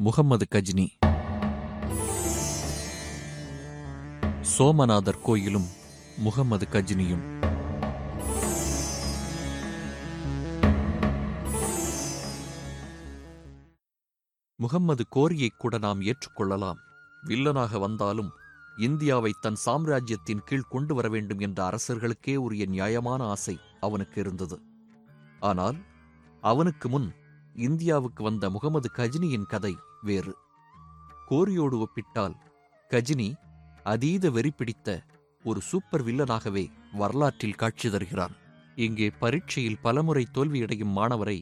முகம்மது கஜ்னி. சோமநாதர் கோயிலும் முகம்மது கஜ்னியும். முகம்மது கோரியை கூட நாம் ஏற்றுக்கொள்ளலாம். வில்லனாக வந்தாலும் இந்தியாவை தன் சாம்ராஜ்யத்தின் கீழ் கொண்டு வர வேண்டும் என்ற அரசர்களுக்கே உரிய நியாயமான ஆசை அவனுக்கு இருந்தது. ஆனால் அவனுக்கு முன் இந்தியாவுக்கு வந்த முகமது கஜினியின் கதை வேறு. கோரியோடு ஒப்பிட்டால் கஜினி அதீத வெறி பிடித்த ஒரு சூப்பர் வில்லனாகவே வரலாற்றில் காட்சி தருகிறான். இங்கே பரீட்சையில் பலமுறை தோல்வியடையும் மாணவரை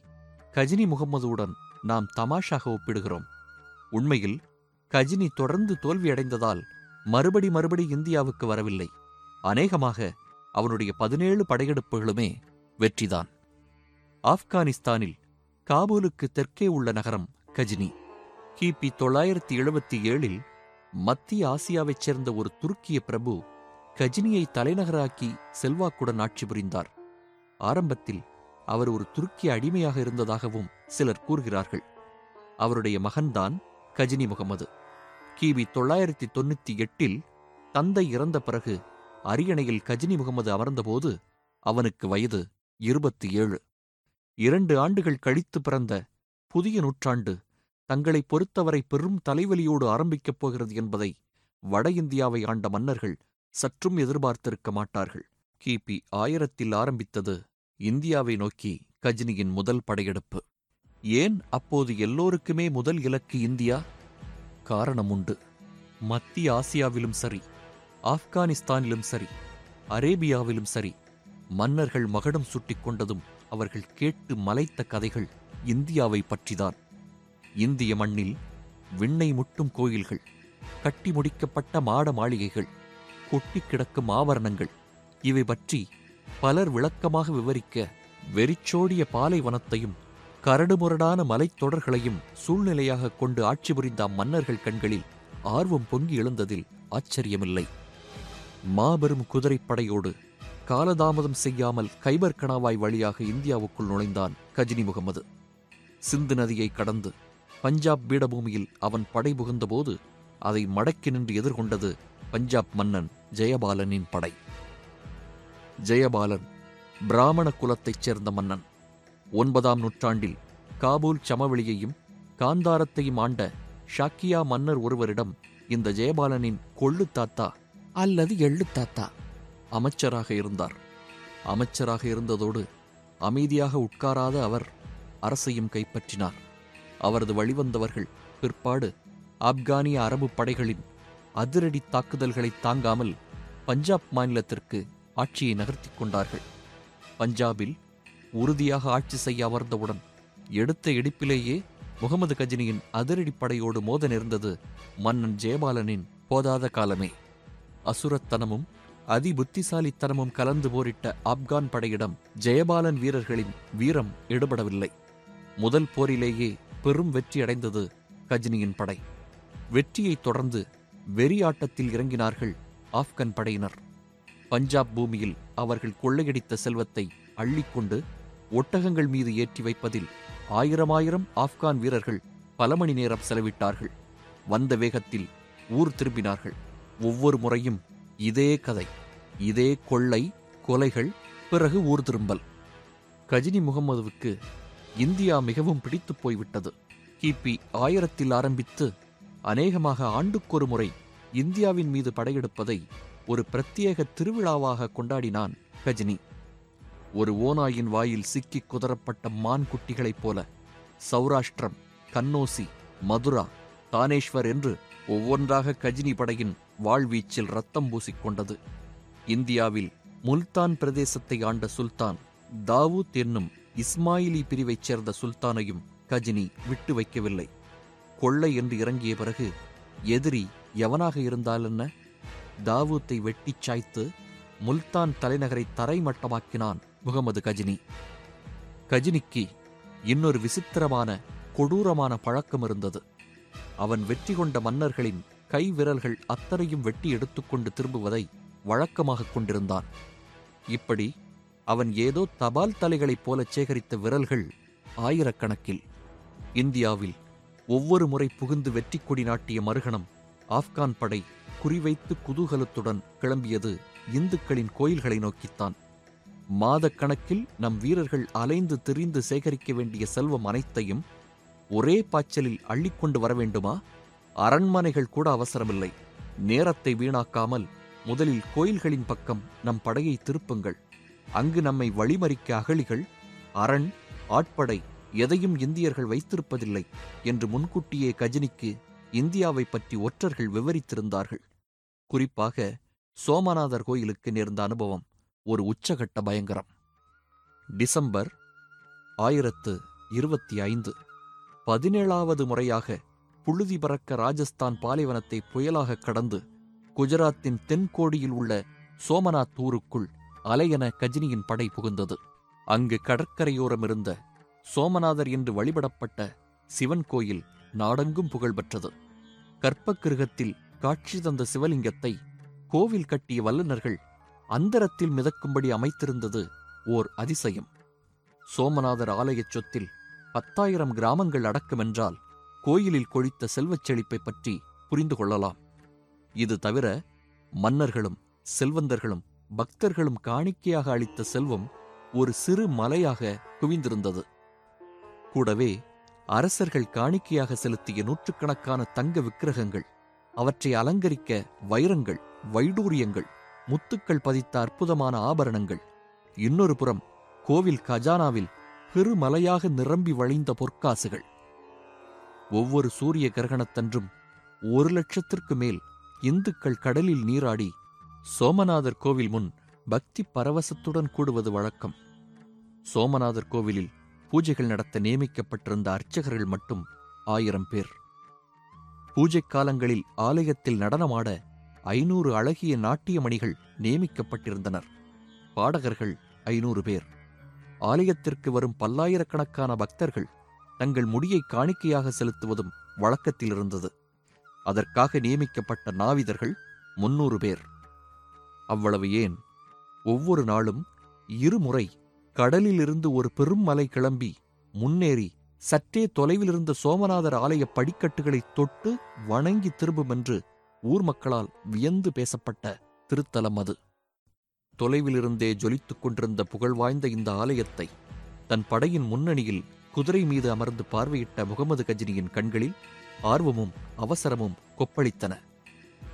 கஜினி முகம்மதுவுடன் நாம் தமாஷாக ஒப்பிடுகிறோம். உண்மையில் கஜினி தொடர்ந்து தோல்வியடைந்ததால் மறுபடி மறுபடி இந்தியாவுக்கு வரவில்லை. அநேகமாக அவனுடைய பதினேழு படையெடுப்புகளுமே வெற்றிதான். ஆப்கானிஸ்தானில் காபூலுக்கு தெற்கே உள்ள நகரம் கஜினி. கிபி தொள்ளாயிரத்தி எழுபத்தி ஏழில் மத்திய ஆசியாவைச் சேர்ந்த ஒரு துருக்கிய பிரபு கஜினியை தலைநகராக்கி செல்வாக்குடன் ஆட்சி புரிந்தார். ஆரம்பத்தில் அவர் ஒரு துருக்கிய அடிமையாக இருந்ததாகவும் சிலர் கூறுகிறார்கள். அவருடைய மகன்தான் கஜினி முகமது. கிபி தொள்ளாயிரத்தி தொண்ணூத்தி எட்டில் தந்தை இறந்த பிறகு அரியணையில் கஜினி முகமது அமர்ந்தபோது அவனுக்கு வயது இருபத்தி ஏழு. இரண்டு ஆண்டுகள் கழித்து பிறந்த புதிய நூற்றாண்டு தங்களை பொறுத்தவரை பெரும் தலைவலியோடு ஆரம்பிக்கப் போகிறது என்பதை வட இந்தியாவை ஆண்ட மன்னர்கள் சற்றும் எதிர்பார்த்திருக்க மாட்டார்கள். கிபி ஆயிரத்தில் ஆரம்பித்தது இந்தியாவை நோக்கி கஜினியின் முதல் படையெடுப்பு. ஏன் அப்போது எல்லோருக்குமே முதல் இலக்கு இந்தியா? காரணம் உண்டு. மத்திய ஆசியாவிலும் சரி ஆப்கானிஸ்தானிலும் சரி அரேபியாவிலும் சரி மன்னர்கள் மகடம் சுட்டிக் கொண்டதும் அவர்கள் கேட்டு மலைத்த கதைகள் இந்தியாவை பற்றிதான். இந்திய மண்ணில் விண்ணை முட்டும் கோயில்கள் கட்டி முடிக்கப்பட்ட மாட மாளிகைகள் கொட்டிக் கிடக்கும் ஆவரணங்கள் இவை பற்றி பலர் விளக்கமாக விவரிக்க வெறிச்சோடிய பாலைவனத்தையும் கரடுமுரடான மலைத்தொடர்களையும் சூழ்நிலையாக கொண்டு ஆட்சி புரிந்த அம்மன்னர்கள் கண்களில் ஆர்வம் பொங்கி எழுந்ததில் ஆச்சரியமில்லை. மாபெரும் குதிரைப்படையோடு காலதாமதம் செய்யாமல் கைபர் கணவாய் வழியாக இந்தியாவுக்குள் நுழைந்தான் கஜினி முகமது. சிந்து நதியை கடந்து பஞ்சாப் பீடபூமியில் அவன் படை புகுந்தபோது அதை மடக்கி நின்று எதிர்கொண்டது பஞ்சாப் மன்னன் ஜெயபாலனின் படை. ஜெயபாலன் பிராமண குலத்தைச் சேர்ந்த மன்னன். ஒன்பதாம் நூற்றாண்டில் காபூல் சமவெளியையும் காந்தாரத்தையும் ஆண்ட ஷாக்கியா மன்னர் ஒருவரிடம் இந்த ஜெயபாலனின் கொள்ளு தாத்தா அல்லது எள்ளு தாத்தா அமைச்சராக இருந்தார். அமைச்சராக இருந்ததோடு அமைதியாக உட்காராத அவர் அரசையும் கைப்பற்றினார். அவரது வழிவந்தவர்கள் பிற்பாடு ஆப்கானிய அரபு படைகளின் அதிரடி தாக்குதல்களை தாங்காமல் பஞ்சாப் மாநிலத்திற்கு ஆட்சியை நகர்த்தி கொண்டார்கள். பஞ்சாபில் உறுதியாக ஆட்சி செய்ய அமர்ந்தவுடன் எடுத்த எடுப்பிலேயே முகமது கஜினியின் அதிரடி படையோடு மோத நேர்ந்தது மன்னன் ஜெயபாலனின் போதாத காலமே. அசுரத்தனமும் அதிபுத்திசாலித்தனமும் கலந்து போரிட்ட ஆப்கான் படையிடம் ஜெயபாலன் வீரர்களின் வீரம் எடுபடவில்லை. முதல் போரிலேயே பெரும் வெற்றியடைந்தது கஜினியின் படை. வெற்றியைத் தொடர்ந்து வெறியாட்டத்தில் இறங்கினார்கள் ஆப்கன் படையினர். பஞ்சாப் பூமியில் அவர்கள் கொள்ளையடித்த செல்வத்தை அள்ளிக்கொண்டு ஒட்டகங்கள் மீது ஏற்றி வைப்பதில் ஆயிரமாயிரம் ஆப்கான் வீரர்கள் பல மணி நேரம் செலவிட்டார்கள். வந்த வேகத்தில் ஊர் திரும்பினார்கள். ஒவ்வொரு முறையும் இதே கதை இதே கொள்ளை கொலைகள் பிறகு ஊர் திரும்பல். கஜினி முகமதுவுக்கு இந்தியா மிகவும் பிடித்துப் போய்விட்டது. கிபி ஆயிரத்தில் ஆரம்பித்து அநேகமாக ஆண்டுக்கொரு முறை இந்தியாவின் மீது படையெடுப்பதை ஒரு பிரத்யேக திருவிழாவாக கொண்டாடினான் கஜினி. ஒரு ஓநாயின் வாயில் சிக்கிக் குதறப்பட்ட மான் குட்டிகளைப் போல சௌராஷ்டிரம் கன்னோசி மதுரா தானேஸ்வர் என்று ஒவ்வொன்றாக கஜினி படையின் வாழ்வீச்சில் ரத்தம் பூசிக்கொண்டது. இந்தியாவில் முல்தான் பிரதேசத்தை ஆண்ட சுல்தான் தாவூத் என்னும் இஸ்மாயிலி பிரிவைச் சேர்ந்த சுல்தானையும் கஜினி விட்டு வைக்கவில்லை. கொள்ளை என்று இறங்கிய பிறகு எதிரி எவனாக இருந்தால் என்ன? தாவூத்தை வெட்டிச் சாய்த்து முல்தான் தலைநகரை தரைமட்டமாக்கினான் முகமது கஜினி. கஜினிக்கு இன்னொரு விசித்திரமான கொடூரமான பழக்கம் இருந்தது. அவன் வெற்றி கொண்ட மன்னர்களின் கை விரல்கள் அத்தனையும் வெட்டி எடுத்துக்கொண்டு திரும்புவதை வழக்கமாகக் கொண்டிருந்தான். இப்படி அவன் ஏதோ தபால் தலைகளைப் போலச் சேகரித்த விரல்கள் ஆயிரக்கணக்கில். இந்தியாவில் ஒவ்வொரு முறை புகுந்து வெற்றி கொடி நாட்டிய மறுகணம் ஆப்கான் படை குறிவைத்து குதூகலத்துடன் கிளம்பியது இந்துக்களின் கோயில்களை நோக்கித்தான். மாதக்கணக்கில் நம் வீரர்கள் அலைந்து திரிந்து சேகரிக்க வேண்டிய செல்வம் அனைத்தையும் ஒரே பாய்ச்சலில் அள்ளிக்கொண்டு வர வேண்டுமா? அரண்மனைகள் கூட அவசரமில்லை. நேரத்தை வீணாக்காமல் முதலில் கோயில்களின் பக்கம் நம் படையை திருப்புங்கள். அங்கு நம்மை வழிமறிக்க அகழிகள் அரண் ஆட்படை எதையும் இந்தியர்கள் வைத்திருப்பதில்லை என்று முன்கூட்டியே கஜினிக்கு இந்தியாவை பற்றி ஒற்றர்கள் விவரித்திருந்தார்கள். குறிப்பாக சோமநாதர் கோயிலுக்கு நேர்ந்த அனுபவம் ஒரு உச்சகட்ட பயங்கரம். டிசம்பர் ஆயிரத்து இருபத்தி ஐந்து. பதினேழாவது முறையாக புழுதி பறக்க ராஜஸ்தான் பாலைவனத்தை புயலாக கடந்து குஜராத்தின் தென்கோடியில் உள்ள சோமநாத் ஊருக்குள் அலையென கஜினியின் படை புகுந்தது. அங்கு கடற்கரையோரம் இருந்த சோமநாதர் என்று வழிபடப்பட்ட சிவன் கோயில் நாடெங்கும் புகழ்பெற்றது. கற்பக்கிருகத்தில் காட்சி தந்த சிவலிங்கத்தை கோவில் கட்டிய வல்லுநர்கள் அந்தரத்தில் மிதக்கும்படி அமைத்திருந்தது ஓர் அதிசயம். சோமநாதர் ஆலயச் சொத்தில் பத்தாயிரம் கிராமங்கள் அடக்கமென்றால் கோயிலில் கொழித்த செல்வச் செழிப்பை பற்றி புரிந்து கொள்ளலாம். இது தவிர மன்னர்களும் செல்வந்தர்களும் பக்தர்களும் காணிக்கையாக அளித்த செல்வம் ஒரு சிறு மலையாக குவிந்திருந்தது. கூடவே அரசர்கள் காணிக்கையாக செலுத்திய நூற்றுக்கணக்கான தங்க விக்கிரகங்கள் அவற்றை அலங்கரிக்க வைரங்கள் வைடூரியங்கள் முத்துக்கள் பதித்த அற்புதமான ஆபரணங்கள் இன்னொரு புறம் கோவில் கஜானாவில் பெருமலையாக நிரம்பி வழிந்த பொற்காசுகள். ஒவ்வொரு சூரிய கிரகணத்தன்றும் ஒரு லட்சத்திற்கு மேல் இந்துக்கள் கடலில் நீராடி சோமநாதர் கோவில் முன் பக்தி பரவசத்துடன் கூடுவது வழக்கம். சோமநாதர் கோவிலில் பூஜைகள் நடத்த நியமிக்கப்பட்டிருந்த அர்ச்சகர்கள் மட்டும் ஆயிரம் பேர். பூஜை காலங்களில் ஆலயத்தில் நடனமாட ஐநூறு அழகிய நாட்டியமணிகள் நியமிக்கப்பட்டிருந்தனர். பாடகர்கள் ஐநூறு பேர். ஆலயத்திற்கு வரும் பல்லாயிரக்கணக்கான பக்தர்கள் தங்கள் முடியை காணிக்கையாக செலுத்துவதும் வழக்கத்தில் இருந்தது அதற்காக நியமிக்கப்பட்ட நாவிதர்கள் முன்னூறு பேர். அவ்வளவு ஏன்? ஒவ்வொரு நாளும் இருமுறை கடலிலிருந்து ஒரு பெரும் மலை கிளம்பி முன்னேறி சற்றே தொலைவிலிருந்த சோமநாதர் ஆலய படிக்கட்டுகளை தொட்டு வணங்கி திரும்பும் என்று ஊர் மக்களால் வியந்து பேசப்பட்ட திருத்தலம் அது. தொலைவிலிருந்தே ஜொலித்துக் கொண்டிருந்த புகழ்வாய்ந்த இந்த ஆலயத்தை தன் படையின் முன்னணியில் குதிரை மீது அமர்ந்து பார்வையிட்ட முகமது கஜினியின் கண்களில் ஆர்வமும் அவசரமும் கொப்பளித்தன.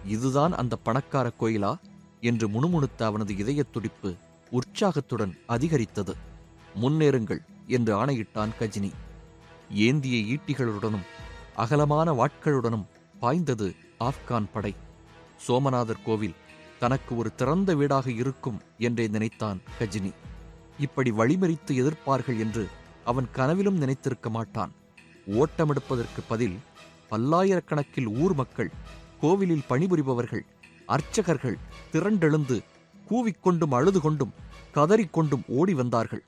இதுதான் அந்த பணக்கார கோயிலா? என்று முணுமுணுத்த அவனது இதயத் துடிப்பு உற்சாகத்துடன் அதிகரித்தது. முன்னேறுங்கள் என்று ஆணையிட்டான் கஜினி. ஏந்திய ஈட்டிகளுடனும் அகலமான வாட்களுடனும் பாய்ந்தது ஆப்கான் படை. சோமநாதர் கோவில் தனக்கு ஒரு திறந்த வீடாக இருக்கும் என்றே நினைத்தான் கஜினி. இப்படி வழிமறித்து எதிர்ப்பார்கள் என்று அவன் கனவிலும் நினைத்திருக்க மாட்டான். ஓட்டமெடுப்பதற்கு பதில் பல்லாயிரக்கணக்கில் ஊர் மக்கள் கோவிலில் பணிபுரிபவர்கள் அர்ச்சகர்கள் திரண்டெழுந்து கூவிக்கொண்டும் அழுது கொண்டும் கதறிக்கொண்டும் ஓடி வந்தார்கள்.